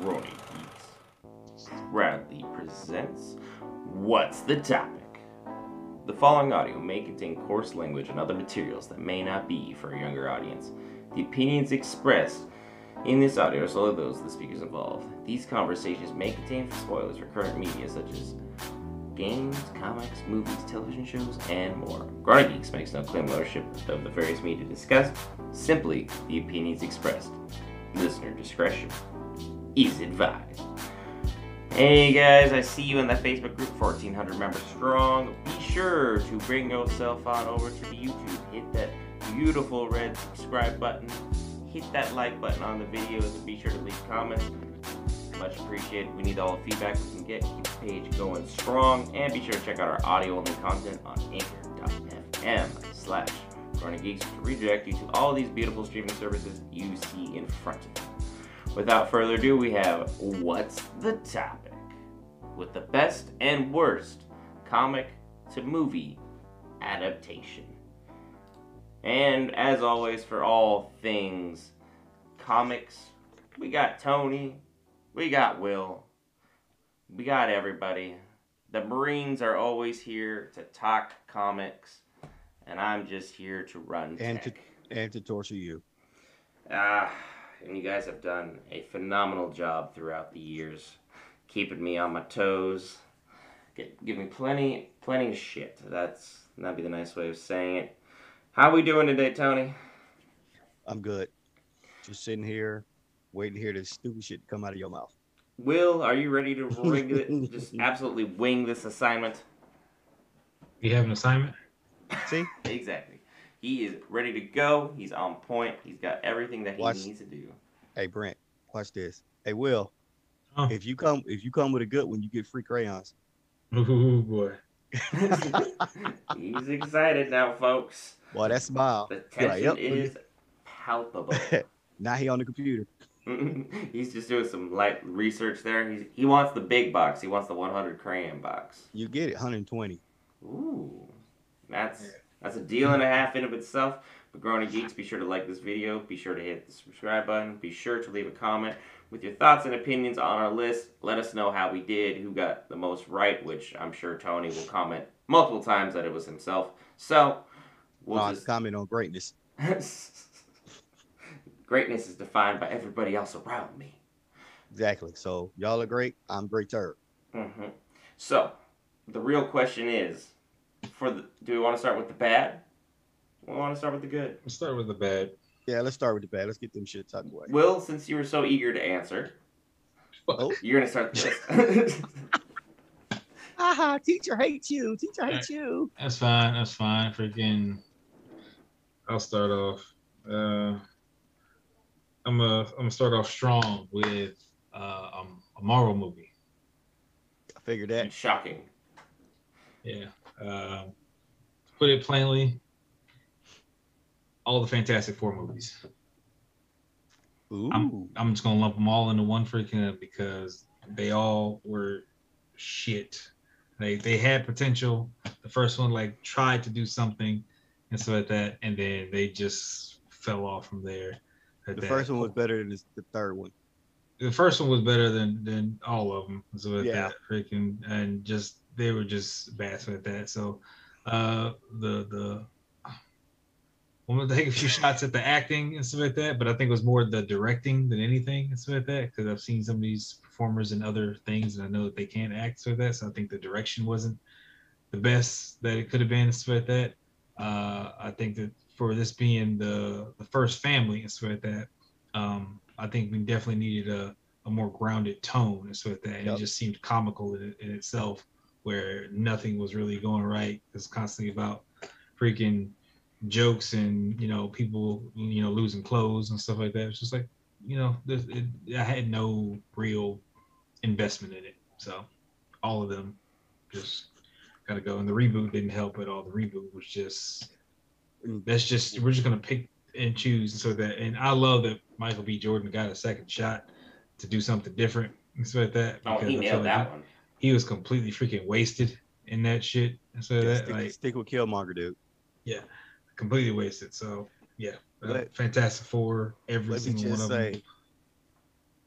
Roy Eats proudly presents What's the Topic? The following audio may contain coarse language and other materials that may not be for a younger audience. The opinions expressed in this audio are solely those of the speakers involved. These conversations may contain spoilers for current media such as games, comics, movies, television shows, and more. Grown A Geeks makes no claim ownership of the various media discussed, simply the opinions expressed. Listener discretion is advised. Hey guys, I see you in that Facebook group, 1400 members strong. Be sure to bring yourself on over to the YouTube. Hit that beautiful red subscribe button. Hit that like button on the videos and be sure to leave comments. Much appreciated. We need all the feedback we can get. Keep the page going strong. And be sure to check out our audio only content on anchor.fm slash Geeks to redirect you to all these beautiful streaming services you see in front of you. Without further ado, we have What's the Topic? With the best and worst comic to movie adaptation. And as always, for all things comics, we got Tony, we got Will, we got everybody. The Marines are always here to talk comics, and I'm just here to run and to and to torture you. Ah, and you guys have done a phenomenal job throughout the years, keeping me on my toes. Get, give me plenty, plenty of shit. That's that'd be the nice way of saying it. How we doing today, Tony? I'm good. Just sitting here, waiting to hear this stupid shit come out of your mouth. Will, are you ready to ring it? Just absolutely wing this assignment. You have an assignment? See, Exactly. He is ready to go. He's on point. He's got everything that he Watch- needs to do. hey Brent, watch this. Hey Will, Oh, if you come if you come with a good one, you get free crayons. ooh, boy. He's excited now, folks. Well, that smile. The You're like, tension "Yep." is palpable. now he on the computer. He's just doing some light research there. He's, he wants the big box. He wants the 100 crayon box. You get it, 120. Ooh, that's that's a deal and a half in of itself. But Grown A Geeks, be sure to like this video. Be sure to hit the subscribe button. Be sure to leave a comment with your thoughts and opinions on our list. Let us know how we did, who got the most right, which I'm sure Tony will comment multiple times that it was himself. So we'll just comment on greatness. greatness is defined by everybody else around me. Exactly. So y'all are great. I'm greater. hmm So, the real question is, for the, do we want to start with the bad? We want to start with the good? Let's start with the bad. Yeah, let's start with the bad. Let's get them shit tucked away. Will, since you were so eager to answer, Oh. you're gonna start this. Haha, teacher hates you. Teacher hates you. That's fine. That's fine. Freaking. I'll start off. Uh, I'm a. I'm gonna start off strong with uh, um, a Marvel movie. I figured that. Shocking. Yeah. Um, to put it plainly, all the Fantastic Four movies. Ooh. I'm just gonna lump them all into one freaking because they all were shit. They they had potential. The first one like tried to do something and stuff like that, and then they just fell off from there. The that. first one was better than the third one. the first one was better than than all of them. So Yeah. that freaking and just they were just bad with that. So uh the the I'm gonna take a few shots at the acting and stuff like that, but I think it was more the directing than anything and stuff like that because I've seen some of these performers in other things and I know that they can't act so that. So I think the direction wasn't the best that it could have been and stuff like that. Uh, I think that for this being the the first family and stuff like that, um, I think we definitely needed a, a more grounded tone and stuff like that. Yep. it just seemed comical in, in itself, where nothing was really going right. It's constantly about freaking jokes and you know people you know losing clothes and stuff like that. It's just like you know, this, it, I had no real investment in it. So all of them just gotta go. And the reboot didn't help at all. The reboot was just mm. that's just we're just gonna pick and choose so that and I love that Michael B. Jordan got a second shot to do something different and stuff like that. Oh, he I feel nailed like that one. He, he was completely freaking wasted in that shit. And so Yeah, that stick, like stick with Killmonger, dude. yeah, completely wasted. So yeah, uh, Fantastic Four, every Let me single one just of say, them.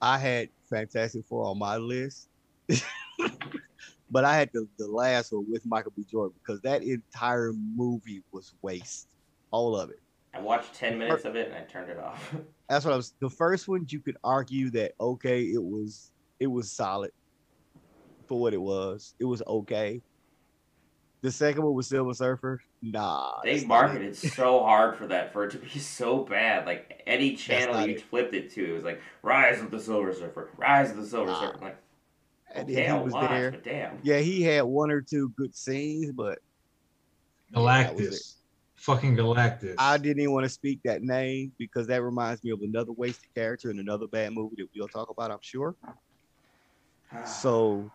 I had Fantastic Four on my list, but I had the, the last one with Michael B. Jordan because that entire movie was waste, all of it. I watched 10 minutes of it and I turned it off. That's what I was. The first one, you could argue that okay, it was it was solid for what it was. It was okay. The second one was Silver Surfer. Nah, they that's not it. marketed so hard for that for it to be so bad. Like any channel you it. flipped it to, it was like Rise of the Silver Surfer, Rise of the Silver Nah. Surfer. I'm like, And okay, he was watch, there. but damn. Yeah, he had one or two good scenes, but yeah, that was it. Galactus. Fucking Galactus. I didn't even want to speak that name because that reminds me of another wasted character in another bad movie that we'll talk about, I'm sure. So,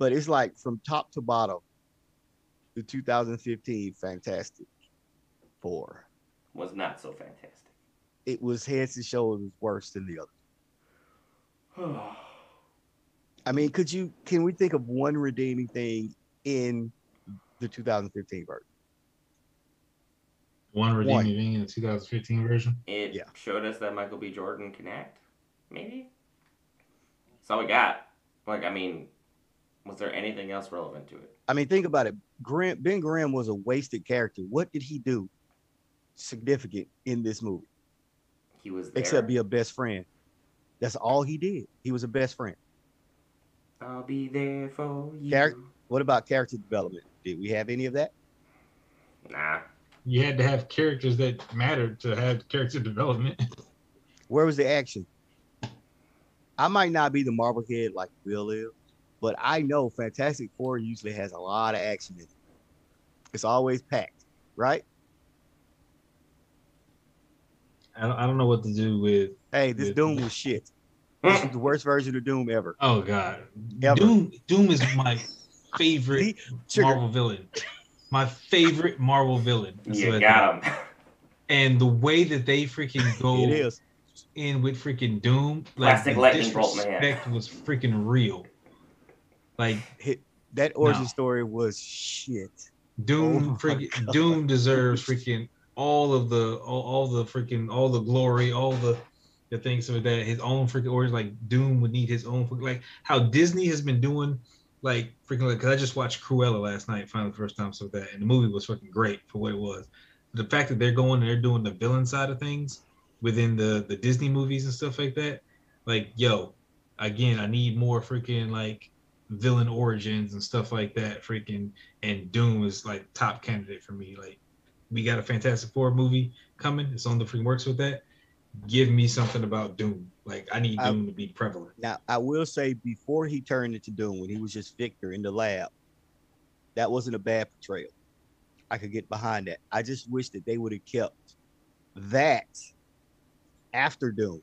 but it's like from top to bottom, the 2015 Fantastic Four. was not so fantastic. It was heads and shoulders worse than the other. I mean, could you can we think of one redeeming thing in the 2015 version? One redeeming thing in the 2015 version. it Yeah. showed us that Michael B. Jordan can act. Maybe. That's all we got. Like, I mean, was there anything else relevant to it? I mean, think about it. Grimm, ben Grimm was a wasted character. What did he do significant in this movie He was there. except be a best friend? That's all he did. He was a best friend. I'll be there for you. Charac- What about character development? Did we have any of that? Nah. You had to have characters that mattered to have character development. Where was the action? I might not be the marble head like Bill is, but I know Fantastic Four usually has a lot of action in it. It's always packed, right? I don't, I don't know what to do with. Hey, this Yeah. Doom was shit. This was the worst version of Doom ever. Oh God, Ever. Doom. Doom is my favorite See? Marvel villain. My favorite Marvel villain. That's you got him. And the way that they freaking go It is. in with freaking Doom, like Plastic the lightning man. disrespect was freaking real. Like That origin No. story was shit. Doom, Oh freaking. Doom deserves freaking all of the all, all the freaking all the glory, all the the things of that. His own freaking origin, like Doom would need his own like how Disney has been doing, like freaking like. Cause I just watched Cruella last night, finally the first time, so that and the movie was fucking great for what it was. The fact that they're going and they're doing the villain side of things within the the Disney movies and stuff like that, like yo, again, I need more freaking like villain origins and stuff like that. Freaking and Doom is like top candidate for me. Like we got a Fantastic Four movie coming. It's on the freaking works with that. Give me something about Doom. Like I need I- Doom to be prevalent. Now, I will say before he turned into Doom, when he was just Victor in the lab, that wasn't a bad portrayal. I could get behind that. I just wish that they would have kept that after Doom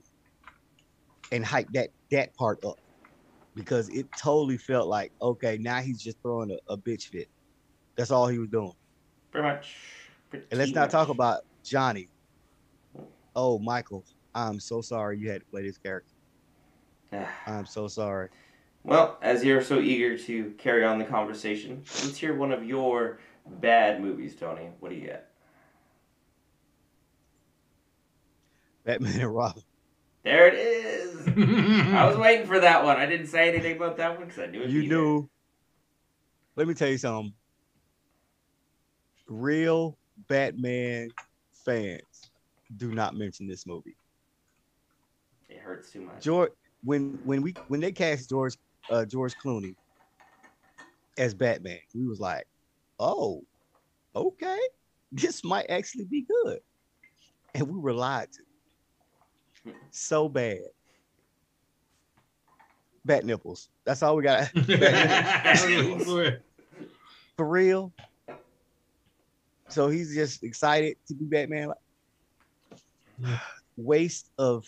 and hype that that part up because it totally felt like okay, now he's just throwing a, a bitch fit. That's all he was doing. Pretty much. And let's Pretty not talk about Johnny. Oh, Michael, I'm so sorry you had to play this character. I'm so sorry. Well, as you're so eager to carry on the conversation, let's hear one of your bad movies, Tony. What do you got? Batman and Robin. There it is. I was waiting for that one. I didn't say anything about that one because I knew it'd you knew. Let me tell you something. Real Batman fans do not mention this movie. It hurts too much. George, when when we when they cast George uh, George Clooney as Batman, we was like, oh, okay, this might actually be good, and we were lied to. So bad. Bat nipples. That's all we got. for real. So he's just excited to be Batman. Yeah. Waste of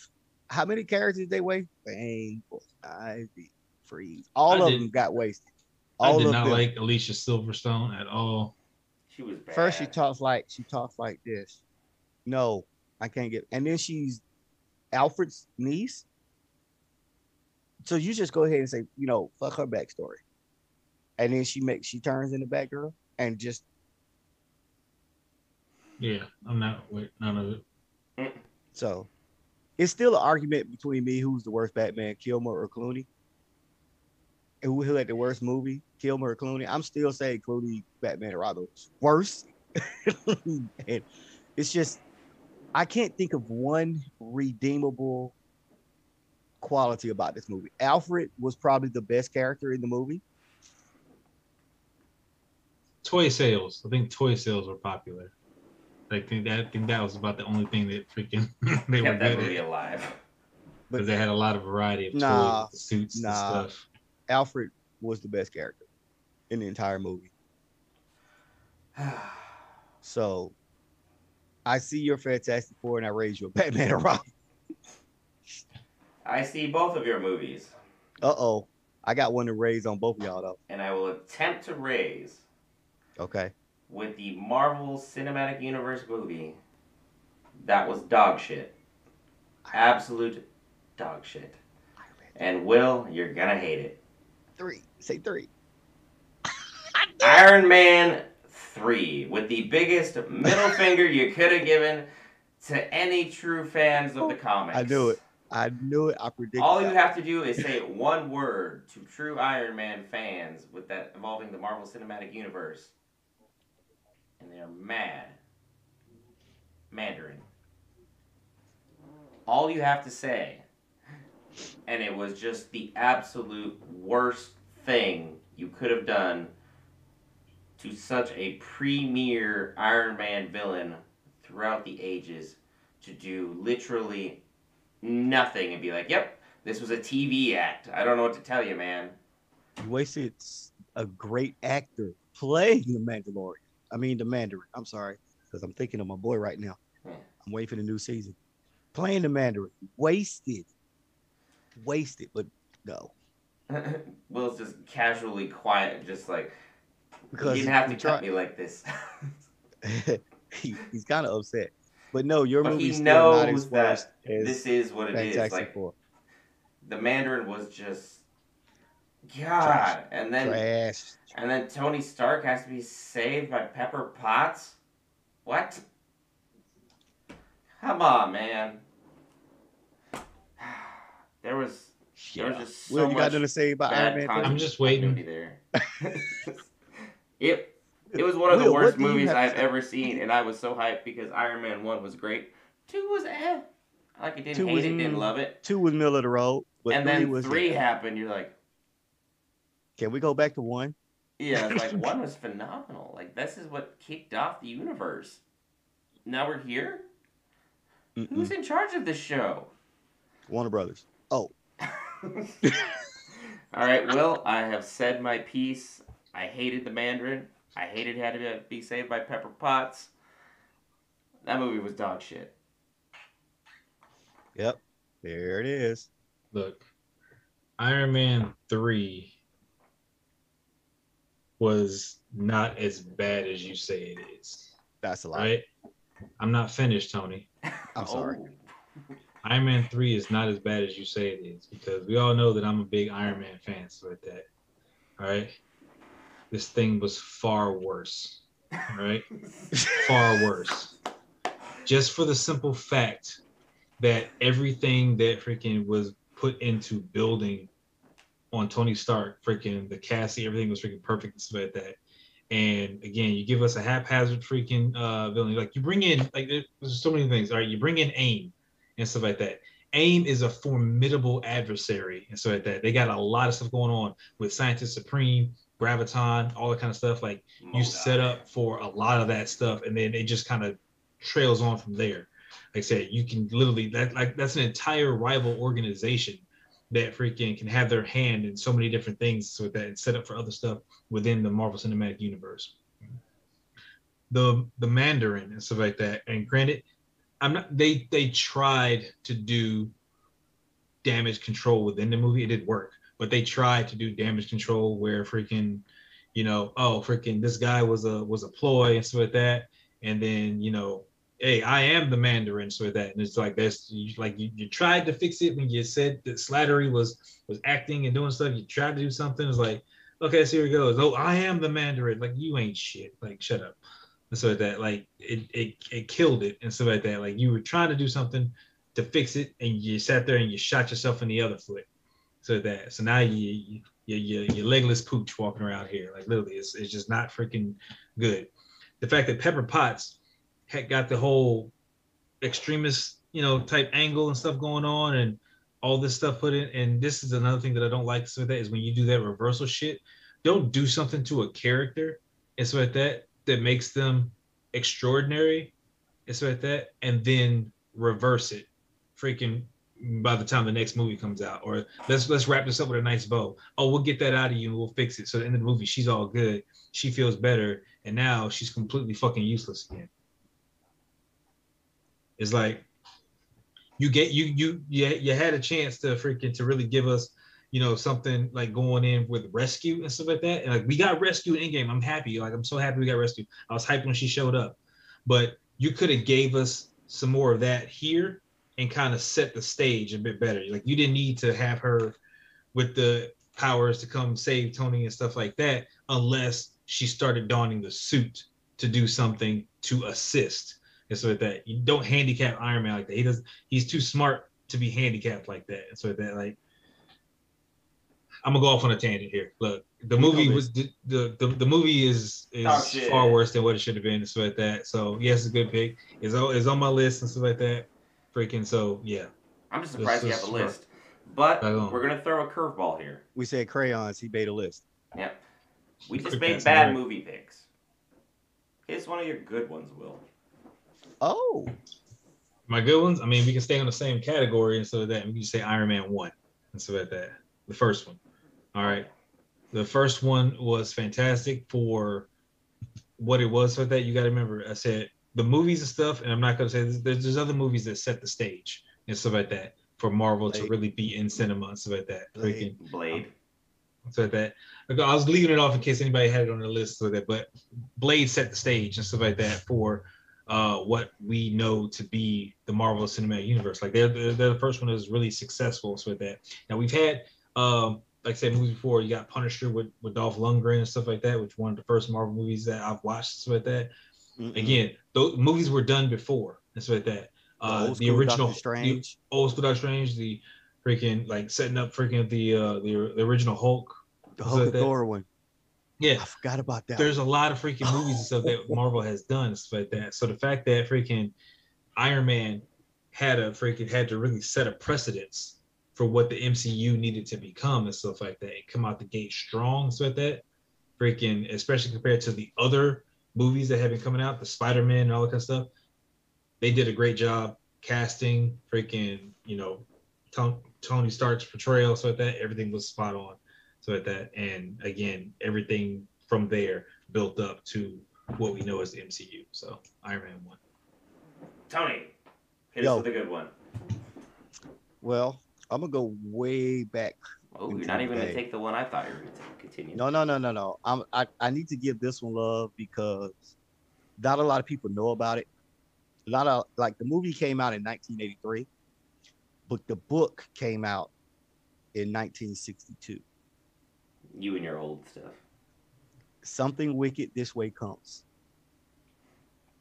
how many characters they waste? Bane, Ivy, Freeze. All I of them got wasted. I did of not them. like Alicia Silverstone at all. She was bad. First she talks like she talks like this. No, I can't get. And then she's Alfred's niece. So you just go ahead and say, you know, fuck her backstory. And then she makes she turns into Batgirl and just Yeah, I'm not with none of it. So it's still an argument between me who's the worst Batman, Kilmer or Clooney. And who, who had the worst movie, Kilmer or Clooney? I'm still saying Clooney, Batman, and Robin worse. and it's just I can't think of one redeemable quality about this movie. Alfred was probably the best character in the movie. Toy sales. I think toy sales were popular. I think that I think that was about the only thing that freaking they were Kept that good movie at alive. because they had a lot of variety of Nah, toys, suits, nah. and stuff. Alfred was the best character in the entire movie. So I see your Fantastic Four and I raise you a Batman and Robin. I see both of your movies, Uh oh. I got one to raise on both of y'all though. and I will attempt to raise Okay. with the Marvel Cinematic Universe movie that was dog shit. Absolute dog shit. And Will, you're gonna hate it. Three. Say three. Iron Man 3 with the biggest middle finger you could have given to any true fans of the comics. I knew it. I knew it. I predicted. All you that. have to do is say one word to true Iron Man fans with that involving the Marvel Cinematic Universe. And they're mad. Mandarin. All you have to say. And it was just the absolute worst thing you could have done to such a premier Iron Man villain throughout the ages to do literally nothing and be like, yep, this was a TV act. I don't know what to tell you, man. You wasted a great actor playing the Mandalorian. I mean the Mandarin. I'm sorry, because I'm thinking of my boy right now. Yeah. I'm waiting for the new season. Playing the Mandarin. Wasted. Wasted, but no. Will's just casually quiet, just like, Because you didn't have to he cut me like this. he, he's kind of upset. But no, your But he movie's still not knows as that worst as this is what it is. Fantastic Like, Four. the Mandarin was just, God. And then, Trash. and then Tony Stark has to be saved by Pepper Potts? What? Come on, man. There was there was just so Will, you got much nothing to say about bad Iron Man? continuity I'm just waiting. there. it it was one of the Will, what worst movies I've ever seen, and I was so hyped because Iron Man one was great. Two was eh. Like it didn't Two hate was, it, didn't mm, love it, Two was middle of the road, but and then was. three happened. You're like, Can we go back to one? yeah, it's like one was phenomenal. Like this is what kicked off the universe. Now we're here. Mm-mm. Who's in charge of this show? Warner Brothers. Oh, All right, Will, I have said my piece. I hated the Mandarin. I hated having to be saved by Pepper Potts. That movie was dog shit. yep. There it is. Look, Iron Man 3 was not as bad as you say it is. That's a lot. Right? I'm not finished, Tony. I'm sorry. Oh. Iron Man 3 is not as bad as you say it is because we all know that I'm a big Iron Man fan, so like that. All right. This thing was far worse. Right? far worse. Just for the simple fact that everything that freaking was put into building on Tony Stark, freaking the Cassie, everything was freaking perfect and stuff like that. And again, you give us a haphazard freaking uh villain. Like you bring in like there's so many things. All right, you bring in AIM and stuff like that. AIM is a formidable adversary and stuff like that. They got a lot of stuff going on with Scientist Supreme, Graviton, all that kind of stuff. Like oh, you set up for a lot of that stuff and then it just kind of trails on from there. Like i said you can literally that like that's an entire rival organization that freaking can have their hand in so many different things so that it's set up for other stuff within the marvel cinematic universe. The the mandarin and stuff like that and granted i'm not they they tried to do damage control within the movie. It didn't work but they tried to do damage control where freaking you know oh freaking this guy was a was a ploy and stuff like that. And then you know hey i am the mandarin so that and it's like that's you, like you, you tried to fix it when you said that slattery was was acting and doing stuff you tried to do something it's like okay so here it goes. Oh i am the mandarin. Like you ain't shit. Like shut up. And so that like it, it it killed it and stuff like that. Like you were trying to do something to fix it, and you sat there and you shot yourself in the other foot. So that so now you you you you legless pooch walking around here. Like literally, it's it's just not freaking good. The fact that Pepper Potts had got the whole Extremis, you know, type angle and stuff going on, and all this stuff put in. And this is another thing that I don't like so that is when you do that reversal shit. Don't do something to a character and so that that makes them extraordinary and so that, and then reverse it, freaking by the time the next movie comes out. Or let's let's wrap this up with a nice bow. Oh, we'll get that out of you and we'll fix it. So at the end of the movie, she's all good. She feels better, and now she's completely fucking useless again. It's like you get you you you, you had a chance to freaking to really give us you know something like going in with rescue and stuff like that and like we got rescue Endgame i'm happy like i'm so happy we got rescue i was hyped when she showed up but you could have gave us some more of that here and kind of set the stage a bit better like you didn't need to have her with the powers to come save tony and stuff like that unless she started donning the suit to do something to assist and so that you don't handicap Iron Man like that. He does. He's too smart to be handicapped like that. And so that like, I'm gonna go off on a tangent here. Look, the movie was the the, the, the movie is is oh, far worse than what it should have been. So like that. So yes, it's a good pick. It's on it's on my list and stuff like that. Freaking so yeah. I'm just surprised you have a list. But we're gonna throw a curveball here. We said crayons. He made a list. Yep. We just made bad movie picks. Here's one of your good ones, Will. Oh. My good ones. I mean, we can stay on the same category, and so that we can say Iron Man one, and so that that the first one. All right. The first one was fantastic for what it was for that. You got to remember, I said the movies and stuff, and I'm not going to say there's, there's other movies that set the stage and stuff like that for Marvel Blade. to really be in cinema and stuff like that. Blade. Blade. So that I was leaving it off in case anybody had it on the list so that, but Blade set the stage and stuff like that for uh, what we know to be the Marvel Cinematic Universe. Like they're, they're, they're the first one that was really successful with that. Now we've had, um, like I said, movies before. You got Punisher with, with Dolph Lundgren and stuff like that, which one of the first Marvel movies that I've watched. Stuff like that. Mm-mm. Again, those movies were done before and stuff like that. Uh, the, the original Doctor Strange, the old school Doctor Strange, the freaking like setting up freaking the uh the, the original Hulk, the Hulk like Thor one. Yeah, I forgot about that. There's a lot of freaking movies and stuff that Marvel has done stuff like that. So the fact that freaking Iron Man had a freaking had to really set a precedence for what the MCU needed to become and stuff like that, and come out the gate strong, so like that, freaking, especially compared to the other movies that have been coming out, the Spider Man and all that kind of stuff. They did a great job casting, freaking, you know, Tony Stark's portrayal, so like that everything was spot on so at that and again everything from there built up to what we know as the MCU. So Iron Man one. Tony, hit Yo. us with a good one. Well, I'm gonna go way back. Oh, you're not even gonna take the one I thought you were gonna Continue. No, no, no, no, no. I'm, I I need to give this one love because not a lot of people know about it. A lot of like the movie came out in 1983, but the book came out in 1962 you and your old stuff. Something Wicked This Way Comes.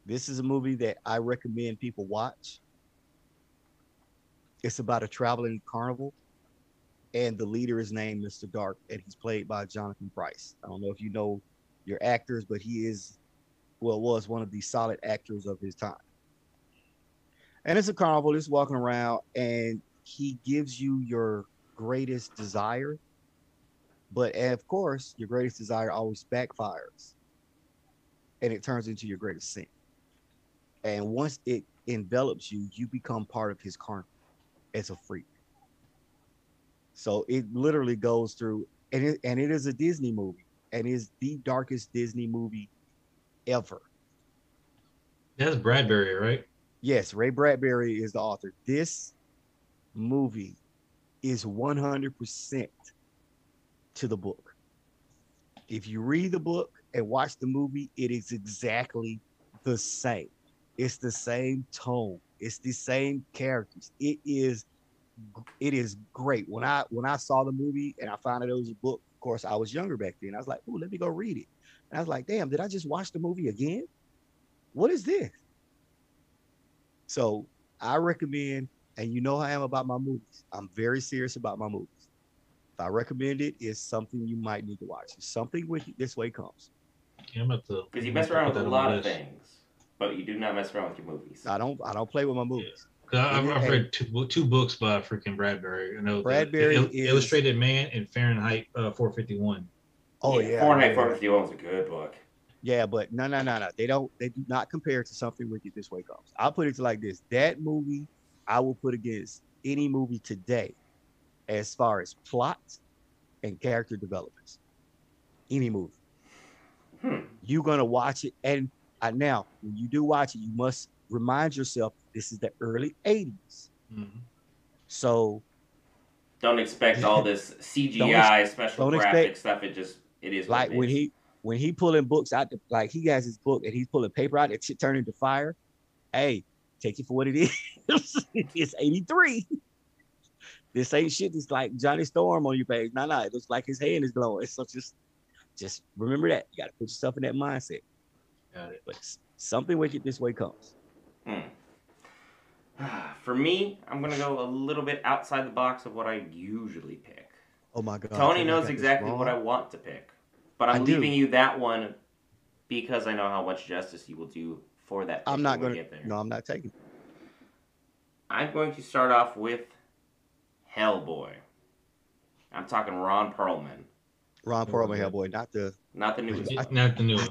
This is a movie that I recommend people watch. It's about a traveling carnival, and the leader is named Mr. Dark, and he's played by Jonathan Pryce. I don't know if you know your actors, but he is, well, was one of the solid actors of his time. And it's a carnival, he's walking around, and he gives you your greatest desire but eh, of course, your greatest desire always backfires and it turns into your greatest sin. And once it envelops you, you become part of his carnival as a freak. So it literally goes through, and it, and it is a Disney movie, and is the darkest Disney movie ever. That's Bradbury, right? Yes, Ray Bradbury is the author. This movie is 100% to the book. If you read the book and watch the movie, it is exactly the same. It's the same tone. It's the same characters. It is it is great. When I when I saw the movie and I found out it was a book, of course I was younger back then. I was like, oh, let me go read it. And I was like, damn, did I just watch the movie again? What is this? So I recommend and you know how I am about my movies. I'm very serious about my movies. If I recommend it, it's something you might need to watch. It's something with this way comes. Yeah, I'm about to. Because you mess around with a lot of things, but you do not mess around with your movies. I don't I don't play with my movies. I- I've, I've read two, two books by freaking Bradbury. I know the- Bradbury the, Il- is- Illustrated Man and Fahrenheit uh, 451. Oh yeah. Fahrenheit yeah. 451 was a good book. Yeah, but no, no, no, no. They don't. They do not compare to something wicked this way comes. I'll put it to like this: that movie, I will put against any movie today, as far as plot and character developments. Any movie, Hmm. you're gonna watch it, and uh, now when you do watch it, you must remind yourself this is the early '80s. Mhm. So Don't expect all this CGI special don't graphic expect- stuff. It just it is what like it when is. he when he pulling books out the, like he has his book and he's pulling paper out that shit turn into fire hey take it for what it is it's 83 this ain't shit that's like johnny storm on your page no no it looks like his hand is glowing so just just remember that you got to put yourself in that mindset Got it. but s- something wicked this way comes Hmm. For me, I'm gonna go a little bit outside the box of what I usually pick. oh my god Tony knows exactly what I want to pick, but I I'm do. leaving you that one because I know how much justice you will do for that. i'm not gonna get there. no i'm not taking I'm going to start off with Hellboy. I'm talking Ron Perlman, ron Oh, perlman yeah. hellboy not the not the newest. I- Not the new one.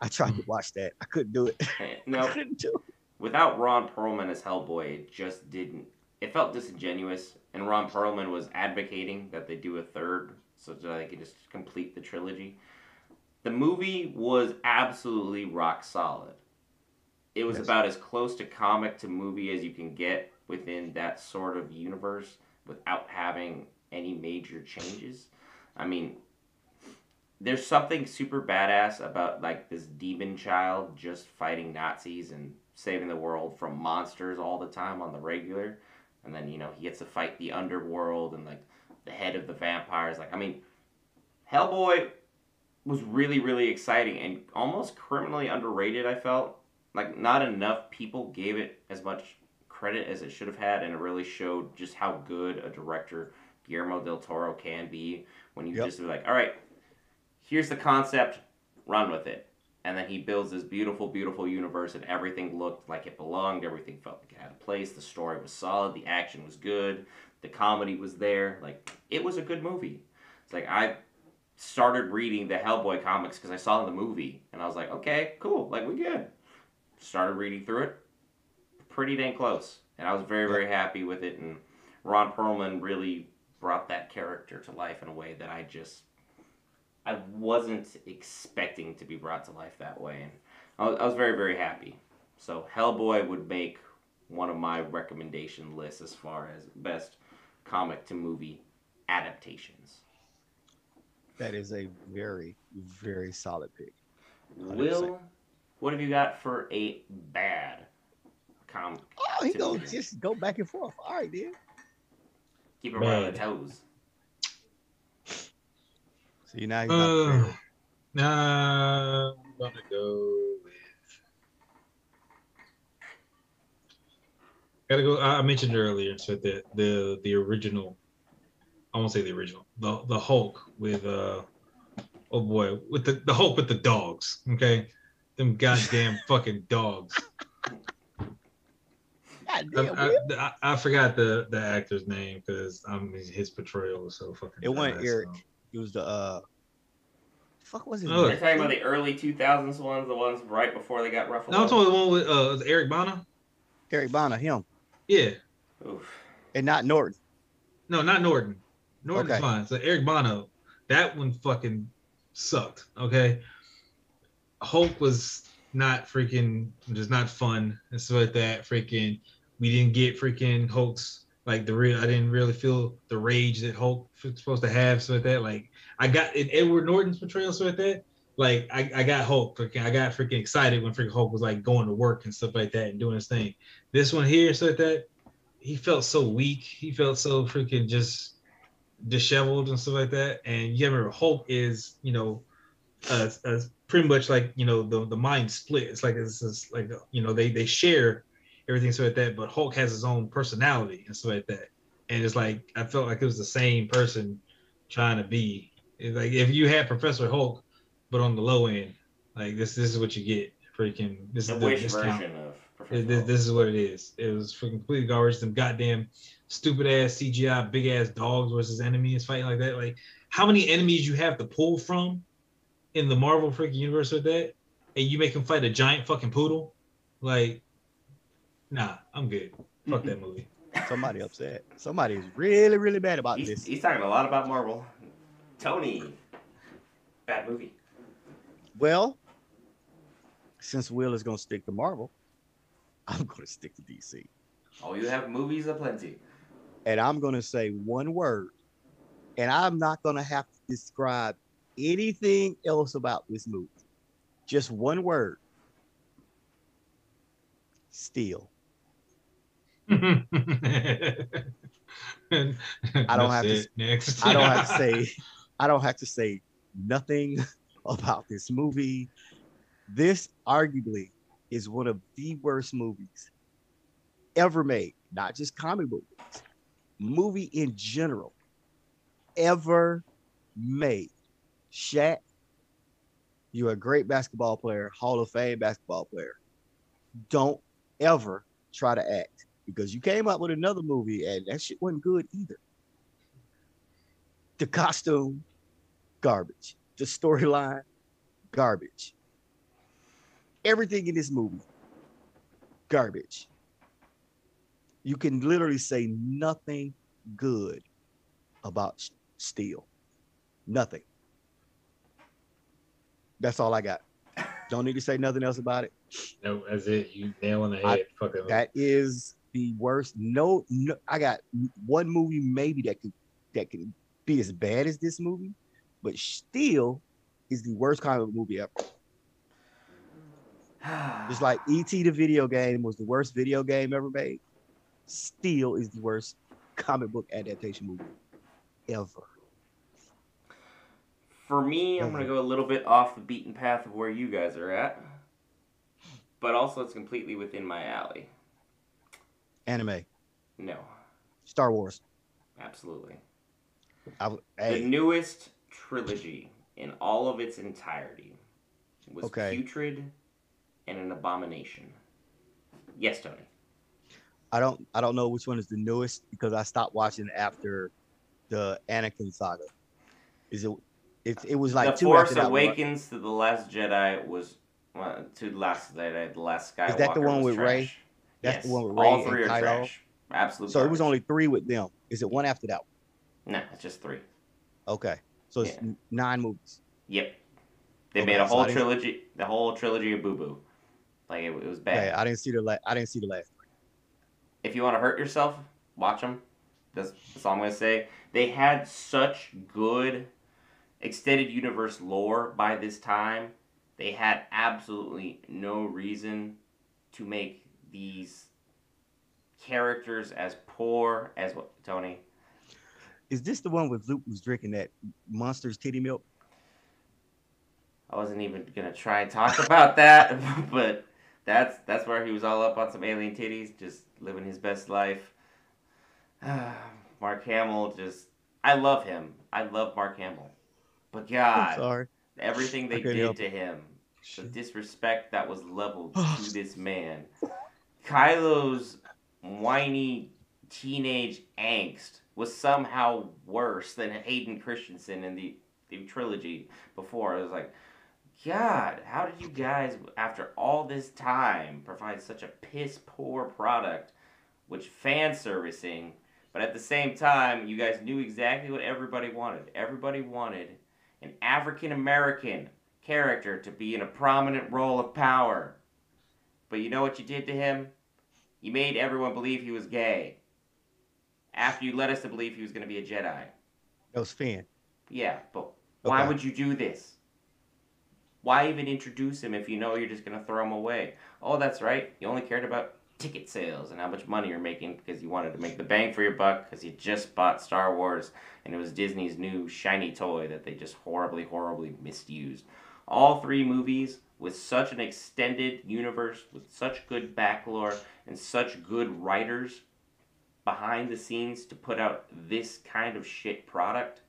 i tried to watch that i couldn't do it Eh, i couldn't do it without Ron Perlman as Hellboy, it just didn't. It felt disingenuous, and Ron Perlman was advocating that they do a third so that they could just complete the trilogy. The movie was absolutely rock solid. It was Yes. about as close to comic to movie as you can get within that sort of universe without having any major changes. I mean, there's something super badass about like this demon child just fighting Nazis and saving the world from monsters all the time on the regular. And then, you know, he gets to fight the underworld and like the head of the vampires. Like, I mean, Hellboy was really, really exciting and almost criminally underrated, I felt. Like, not enough people gave it as much credit as it should have had, and it really showed just how good a director Guillermo del Toro can be when you Yep. just be like, all right, here's the concept, run with it. And then he builds this beautiful, beautiful universe, and everything looked like it belonged. Everything felt like it had a place. The story was solid. The action was good. The comedy was there. Like, it was a good movie. It's like, I started reading the Hellboy comics because I saw the movie, and I was like, okay, cool. Like, we good. Started reading through it. Pretty dang close. And I was very, very happy with it. And Ron Perlman really brought that character to life in a way that I just I wasn't expecting to be brought to life that way, and I was, I was very very happy. So Hellboy would make one of my recommendation lists as far as best comic to movie adaptations. that is a very very solid pick 100%. Will, what have you got for a bad comic? Oh, he goes just go back and forth. All right, dude. Keep it right on the toes. So you now he's Uh, prepared. nah, I'm gonna go with. Gotta go. I I mentioned earlier, so the the the original. I won't say the original. The the Hulk with uh, oh boy, with the the Hulk with the dogs. Okay, them goddamn fucking dogs. God I, damn, I, I, I forgot the the actor's name because um his portrayal was so fucking. It wasn't Eric. so. It was the uh, fuck was his Oh. Are talking about the early 2000s ones, the ones right before they got ruffled? No, I'm talking the one with uh was Eric Bana. Eric Bana, him, Yeah, Oof. and not Norton. no, not Norton. Norton's Okay. fine. So Eric Bana, that one fucking sucked. Okay, Hulk was not freaking, just not fun and stuff like that. Freaking, we didn't get freaking Hulk's like the real. I didn't really feel the rage that Hulk was supposed to have. So like that, like I got in Edward Norton's portrayal. So like that, like I, I got Hulk. Freaking, I got freaking excited when freaking Hulk was like going to work and stuff like that and doing his thing. This one here, so like that, he felt so weak. He felt so freaking just disheveled and stuff like that. And you remember Hulk is, you know, uh, uh, pretty much like you know the the mind split. It's like it's just like you know they they share everything so like that. But Hulk has his own personality and stuff like that. And it's like I felt like it was the same person trying to be. It's like if you had Professor Hulk, but on the low end, like this this is what you get. Freaking this The is the discount. version of Professor This, this, is what it is. It was freaking completely garbage. Them goddamn stupid ass CGI big ass dogs versus enemies fighting like that. Like how many enemies you have to pull from in the Marvel freaking universe with that, and you make them fight a giant fucking poodle? Like, nah, I'm good. Fuck that movie. Somebody upset. Somebody is really, really mad about He's, this. he's talking a lot about Marvel. Tony, bad movie. Well, since Will is gonna stick to Marvel, I'm gonna stick to DC. Oh, you have movies aplenty. And I'm gonna say one word. And I'm not gonna have to describe anything else about this movie. Just one word. Steel. I don't have to- Next. I don't have to say I don't have to say nothing about this movie. This arguably is one of the worst movies ever made, not just comic book movies, movie in general ever made. Shaq, you're a great basketball player, Hall of Fame basketball player. Don't ever try to act because you came up with another movie and that shit wasn't good either. The costume, garbage. The storyline, garbage. Everything in this movie, garbage. You can literally say nothing good about Steel. Nothing. That's all I got. Don't need to say nothing else about it. No, that's it. You nail on the head. That. That is the worst. No, no, I got one movie maybe that could that could be as bad as this movie, but still is the worst comic book movie ever. Just like E.T. the video game was the worst video game ever made, still is the worst comic book adaptation movie ever. For me, I'm gonna go a little bit off the beaten path of where you guys are at, but also it's completely within my alley. Anime, No, Star Wars. absolutely. I, w- The newest trilogy in all of its entirety was Okay. putrid and an abomination. Yes, Tony. I don't I don't know which one is the newest because I stopped watching after the Anakin saga. Is it? It, it was like the two Force after that one. Awakens to the Last Jedi was well, to the Last Jedi, the Last Skywalker. Is that the one with Rey? Trash. That's Yes. the one with All Rey and three are Kylo? trash. Absolute. So it was only three with them. Is it one after that one? no, it's just three. Okay, so it's Yeah. nine movies. Yep. They Okay, made a whole didn't- trilogy, the whole trilogy of Boo Boo. Like it, it was bad. Okay, I didn't see the last. I didn't see the last. if you want to hurt yourself, watch them. That's, that's all I'm gonna say. They had such good extended universe lore by this time. They had absolutely no reason to make these characters as poor as what Tony. Is this the one with Luke who's drinking that monster's titty milk? I wasn't even gonna try and talk about that, but that's that's where he was all up on some alien titties, just living his best life. Mark Hamill just I love him. I love Mark Hamill. But God, sorry. everything they did help to him, the disrespect that was leveled to this man. Kylo's whiny teenage angst was somehow worse than Hayden Christensen in the, the trilogy before. It was like, God, how did you guys, after all this time, provide such a piss poor product, which fan servicing, but at the same time, you guys knew exactly what everybody wanted. Everybody wanted an African American character to be in a prominent role of power. But you know what you did to him? You made everyone believe he was gay. After you led us to believe he was going to be a Jedi. That was Finn. Yeah, but why Okay. would you do this? Why even introduce him if you know you're just going to throw him away? Oh, that's right. You only cared about ticket sales and how much money you're making because you wanted to make the bang for your buck because you just bought Star Wars and it was Disney's new shiny toy that they just horribly, horribly misused. All three movies with such an extended universe, with such good backlore, and such good writers behind the scenes to put out this kind of shit product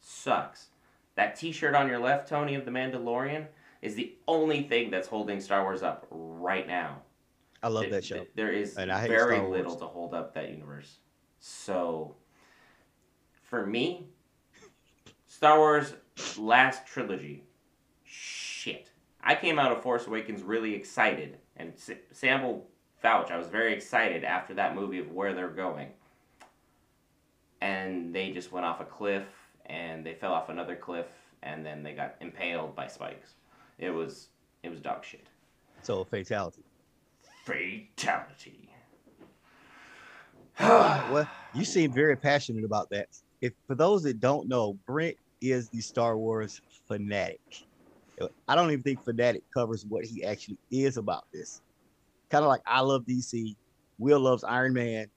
sucks. That t shirt on your left, Tony, of The Mandalorian is the only thing that's holding Star Wars up right now. I love Th- that show. th- There is And I very little to hold up that universe. So, for me, Star Wars last trilogy. I came out of Force Awakens really excited, and S- Sam will vouch. I was very excited after that movie of where they're going, and they just went off a cliff, and they fell off another cliff, and then they got impaled by spikes. It was it was dog shit. So fatality. Fatality. well, you seem very passionate about that. If for those that don't know, Brent is the Star Wars fanatic. I don't even think fanatic covers what he actually is about this. Kind of like I love DC, Will loves Iron Man.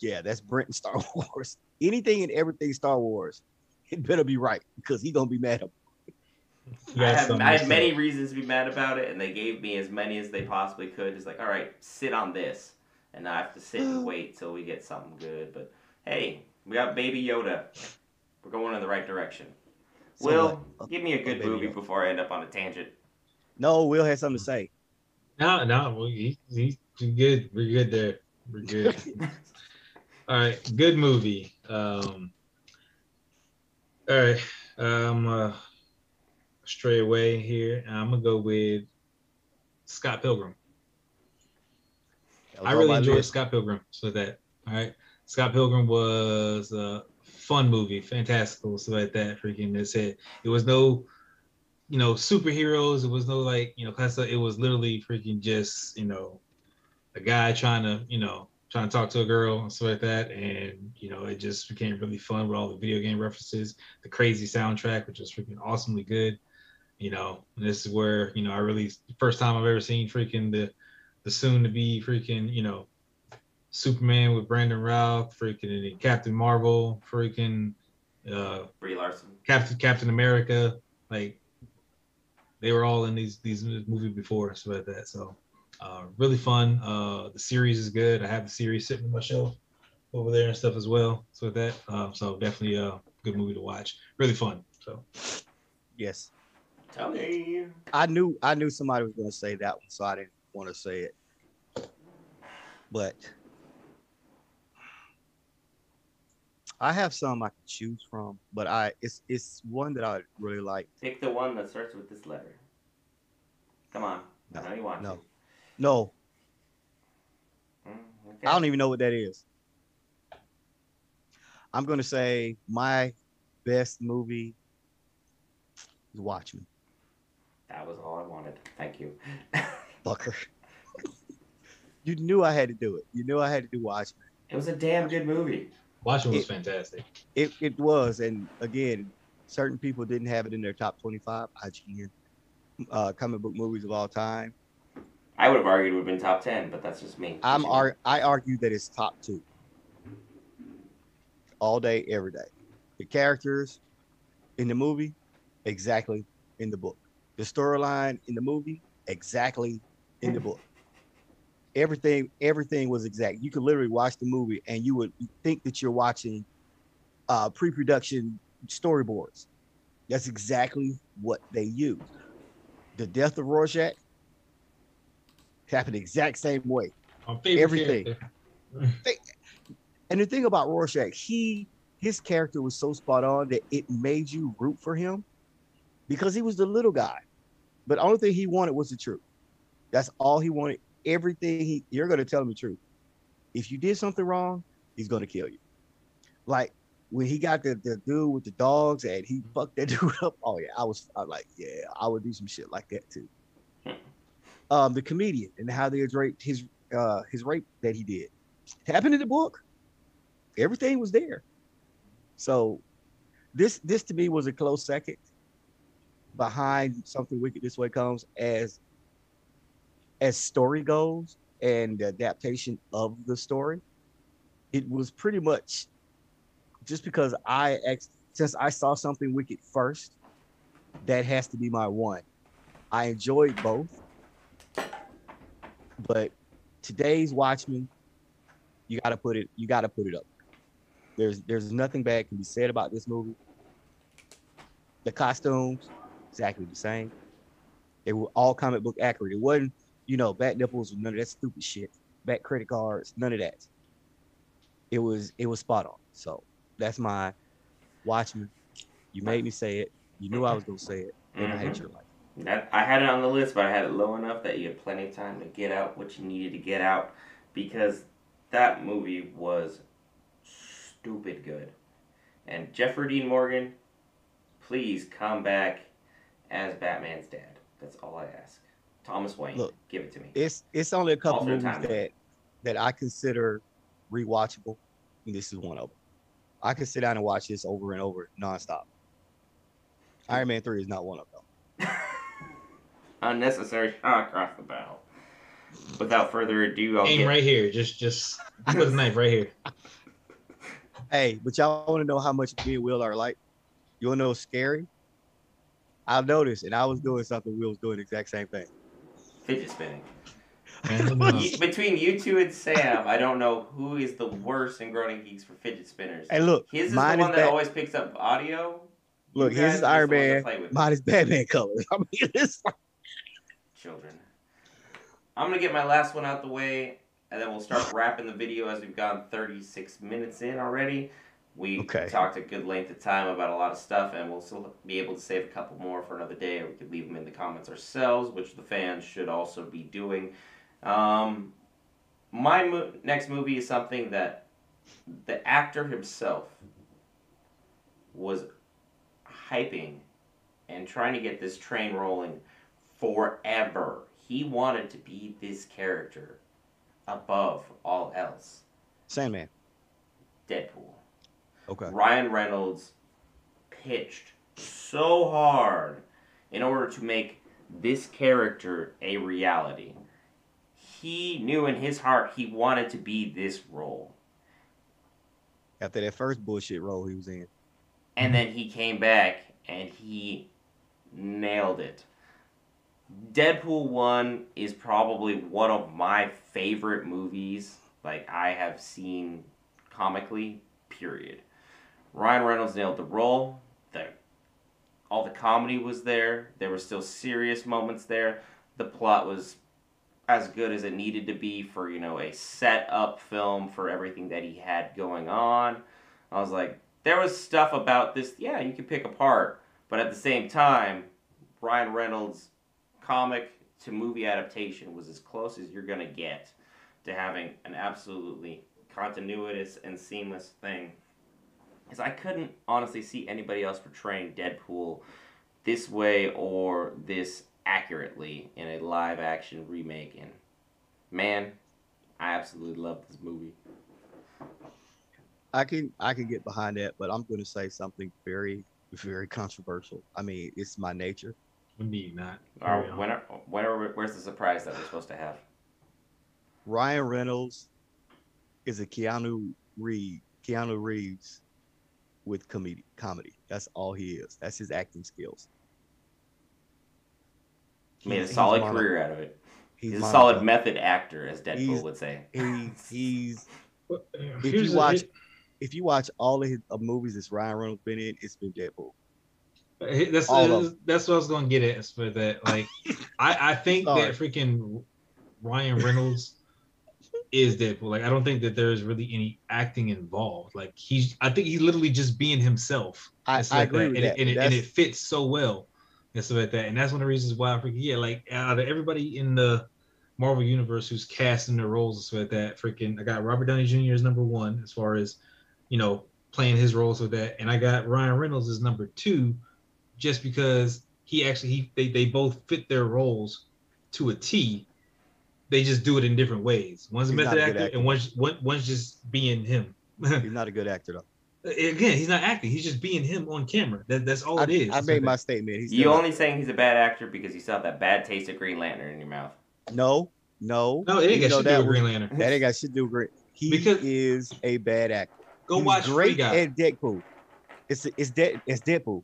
Yeah, that's Brent and Star Wars. Anything and everything Star Wars, it better be right because he gonna be mad. about You I have, I to had many reasons to be mad about it, and they gave me as many as they possibly could. It's like, all right, sit on this, and now I have to sit and wait till we get something good. But hey, we got Baby Yoda. We're going in the right direction. So Will, what? give me a good Baby movie before I end up on a tangent. No, Will has something to say. No, no, well, he, he, he good. We're good there. We're good. all right, good movie. Um, all right, um, uh, stray away here. I'm gonna go with Scott Pilgrim. I really enjoyed. Scott Pilgrim. So that, all right. Scott Pilgrim was a fun movie, fantastical, so like that. Freaking, it said it was no, you know, superheroes. It was no like, you know, cause it was literally freaking just, you know, a guy trying to, you know, trying to talk to a girl and stuff like that. And you know, it just became really fun with all the video game references, the crazy soundtrack, which was freaking awesomely good. You know, this is where you know I really first time I've ever seen freaking the the soon to be freaking, you know, Superman with Brandon Routh, freaking Captain Marvel, freaking uh Brie Larson. Captain Captain America, like they were all in these these movies before, so like that. So uh really fun. Uh the series is good. I have the series sitting on my shelf over there and stuff as well. So with that, uh, so definitely a good movie to watch. Really fun. So Yes, Tony. I knew I knew somebody was gonna say that one, so I didn't want to say it. But I have some I can choose from, but I it's it's one that I really like. Pick the one that starts with this letter. Come on. No, I know you want no. to. No, Mm, okay. I don't even know what that is. I'm gonna say my best movie is Watchmen. That was all I wanted. Thank you. Fucker. you knew I had to do it. You knew I had to do Watchmen. It was a damn good movie. Watching was It- fantastic. It it was, and again, certain people didn't have it in their top 25 IGN uh, comic book movies of all time. I would have argued it would have been top ten, but that's just me. I'm You ar- I argue that it's top two. All day, every day. The characters in the movie, exactly in the book. The storyline in the movie, exactly in the book. Everything, everything was exact. You could literally watch the movie and you would think that you're watching uh, pre-production storyboards. That's exactly what they used. The death of Rorschach happened the exact same way. Everything. And the thing about Rorschach, he his character was so spot on that it made you root for him because he was the little guy. But the only thing he wanted was the truth. That's all he wanted. Everything he you're gonna tell him the truth. If you did something wrong, he's gonna kill you. Like when he got the, the dude with the dogs and he fucked that dude up. Oh yeah, I was I was like, yeah, I would do some shit like that too. Um, the comedian and how they raped his uh his rape that he did happened in the book everything was there. So this this to me was a close second behind something wicked this way comes as as story goes and the adaptation of the story. It was pretty much just because I ex since I saw something wicked first, that has to be my one. I enjoyed both, but today's Watchmen, you gotta put it, you gotta put it up. There's there's nothing bad can be said about this movie. The costumes, exactly the same. They were all comic book accurate. It wasn't, you know, back nipples none of that stupid shit. Back credit cards, none of that. It was it was spot on. So that's my Watchmen. You made me say it. You knew I was gonna say it, and I mm-hmm. hate your life. That, I had it on the list, but I had it low enough that you had plenty of time to get out what you needed to get out because that movie was stupid good. And Jeffrey Dean Morgan, please come back as Batman's dad. That's all I ask. Thomas Wayne, Look, give it to me. It's it's only a couple Alternate movies timeline. that that I consider rewatchable, and this is one of them. I can sit down and watch this over and over nonstop. Iron Man Three is not one of them. Unnecessary shot across the bow. Without further ado, I'll Aim get right here. Just just put a knife right here. Hey, but y'all want to know how much me and Will are like? You want to know what's scary? I noticed, and I was doing something. Will was doing the exact same thing. Fidget spinning. Ye- Between you two and Sam, I don't know who is the worst in Grown A Geeks for fidget spinners. Hey, look, His is the one is that always picks up audio. Look, his is Iron the ones that Man. Mine is Batman colors. I mean, it's like, children. I'm gonna get my last one out the way, and then we'll start wrapping the video as we've gone 36 minutes in already. We Okay. talked a good length of time about a lot of stuff, and we'll still be able to save a couple more for another day, or we could leave them in the comments ourselves, which the fans should also be doing. Um, my mo- next movie is something that the actor himself was hyping and trying to get this train rolling forever. He wanted to be this character above all else. Sandman. Deadpool. Okay. Ryan Reynolds pitched so hard in order to make this character a reality. He knew in his heart he wanted to be this role. After that first bullshit role he was in. And then he came back and he nailed it. Deadpool 1 is probably one of my favorite movies like I have seen comically, period. Ryan Reynolds nailed the role. The all the comedy was there. There were still serious moments there. The plot was as good as it needed to be for, you know, a set up film for everything that he had going on. I was like, there was stuff about this, yeah, you could pick apart, but at the same time, Ryan Reynolds' comic to movie adaptation was as close as you're gonna get to having an absolutely continuous and seamless thing. Because I couldn't honestly see anybody else portraying Deadpool this way or this accurately in a live action remake. And man, I absolutely love this movie. I can I can get behind that, but I'm going to say something very very controversial. I mean, it's my nature. Indeed not. Or uh, Carry on. when are, when are, where's the surprise that we're supposed to have? Ryan Reynolds is a Keanu Reeves, Keanu Reeves with comedy. Comedy. That's all he is. That's his acting skills. He Made a He's- he's solid mono- career out of it. He's, He's a mono- solid method actor, as Deadpool He's- would say. He, he's uh, if here's you watch if you watch all of his of movies that Ryan Reynolds been in, it's been Deadpool. That's uh, that's what I was gonna get at As for that. Like, I I think Sorry. that freaking Ryan Reynolds is Deadpool. Like, I don't think that there's really any acting involved. Like, he's I think he's literally just being himself. I, and I like agree that. with and, that. It, and, it, and it fits so well and stuff like that. And that's one of the reasons why I freaking yeah, like out of everybody in the Marvel universe who's casting their roles and stuff like that, freaking I got Robert Downey Jr. is number one as far as you know playing his roles with that, and I got Ryan Reynolds as number two, just because he actually he they, they both fit their roles to a T. They just do it in different ways. One's a method a actor, actor. and one's one's just being him. he's not a good actor though. Again, he's not acting. He's just being him on camera. That, that's all I, it is. I made my statement. He's You only saying he's a bad actor because you still have that bad taste of Green Lantern in your mouth. no, no. No, it ain't You got shit to do that with Green Lantern. That ain't got shit to do with great. He Because- is a bad actor. Go He's watch Free great Guy. at Deadpool. It's it's dead it's Deadpool.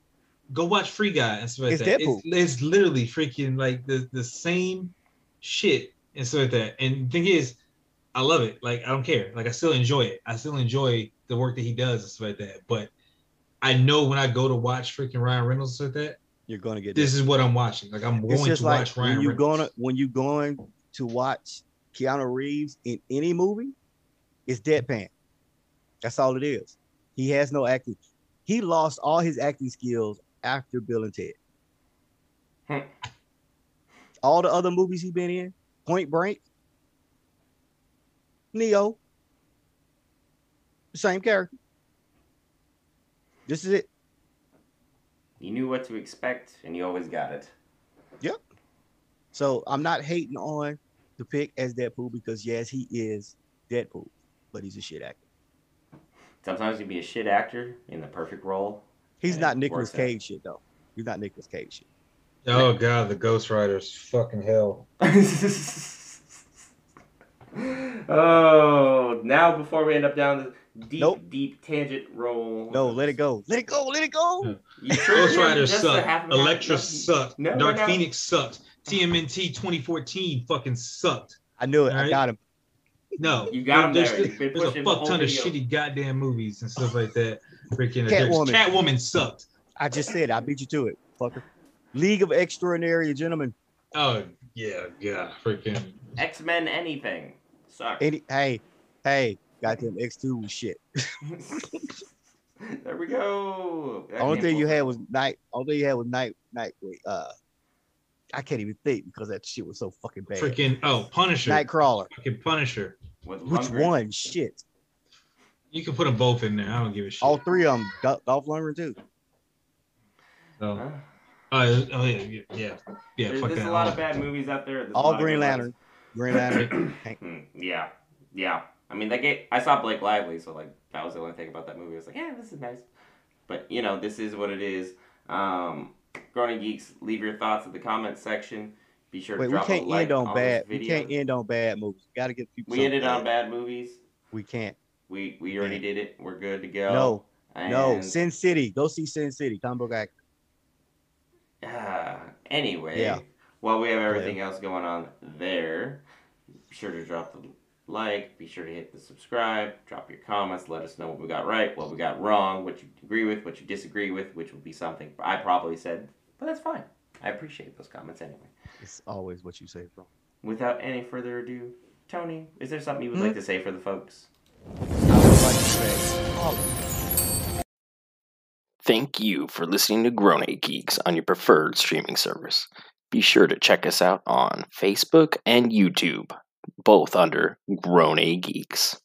go watch Free Guy and stuff like It's that. Deadpool. It's, it's literally freaking like the the same shit and stuff like that. And the thing is, I love it. Like I don't care. Like I still enjoy it. I still enjoy the work that he does and stuff like that. But I know when I go to watch freaking Ryan Reynolds and stuff like that, You're gonna get this is what I'm watching. Like I'm It's going just to like watch Ryan when you Reynolds. gonna when you're going to watch Keanu Reeves in any movie, it's deadpan. That's all it is. He has no acting. He lost all his acting skills after Bill and Ted. Hmm. all the other movies he's been in, Point Break, Neo, same character. This is it. You knew what to expect, and you always got it. Yep. So I'm not hating on the pick as Deadpool because yes, he is Deadpool, but he's a shit actor. Sometimes you be a shit actor in the perfect role. He's not Nicolas works out. Cage shit though. He's not Nicolas Cage shit. Oh god, the Ghost Riders, fucking hell. oh, now before we end up down the deep, Nope. deep tangent roll. No, let it go. Let it go. Let it go. You sure Ghost Riders just a sucked. half and half? Elektra No, sucked. no, Dark no. Phoenix sucked. TMNT 2014 fucking sucked. I knew it. I Alright. got him. No, You got 'em there's, there. You've been there's a pushing the fuck whole ton of shitty goddamn movies and stuff like that. Freaking Catwoman. Catwoman sucked. I just said I beat you to it, fucker. League of Extraordinary Gentlemen. Oh yeah, yeah, freaking. X Men anything. Sorry. Any, hey, hey, goddamn X2 was shit. there we go. That Only thing you had was night. Only thing you had was night. Night. Wait, uh, I can't even think because that shit was so fucking bad. Freaking oh Punisher. Nightcrawler. Fucking Punisher. With Which one? Shit. You can put them both in there. I don't give a shit. All three of them. Dolph Lundgren too. So, Huh? Oh, oh yeah, yeah, yeah. yeah There's, fuck there's that. a lot of bad movies out there. There's All Green good Lantern. Green Lantern. Hmm, yeah, yeah. I mean, that game. I saw Blake Lively, so like that was the only thing about that movie. I was like, yeah, this is nice. But you know, this is what it is. Um, Grown A Geeks, leave your thoughts in the comments section. Be sure Wait, to we can't a like end on on bad. this We can't end on bad movies. Got to get people. We something ended on bad. bad movies. We can't. We we already did it. We're good to go. No, no. Sin City. Go see Sin City. Comic book actor. Uh, anyway, Yeah. while we have everything else going on there, be sure to drop the like, be sure to hit the subscribe, drop your comments, let us know what we got right, what we got wrong, what you agree with, what you disagree with, which would be something I probably said, but that's fine. I appreciate those comments anyway. It's always what you say, bro. Without any further ado, Tony, is there something you would Hmm? like to say for the folks? I would like to say. Oh, Thank you for listening to Grown A Geeks on your preferred streaming service. Be sure to check us out on Facebook and YouTube, both under Grown A Geeks.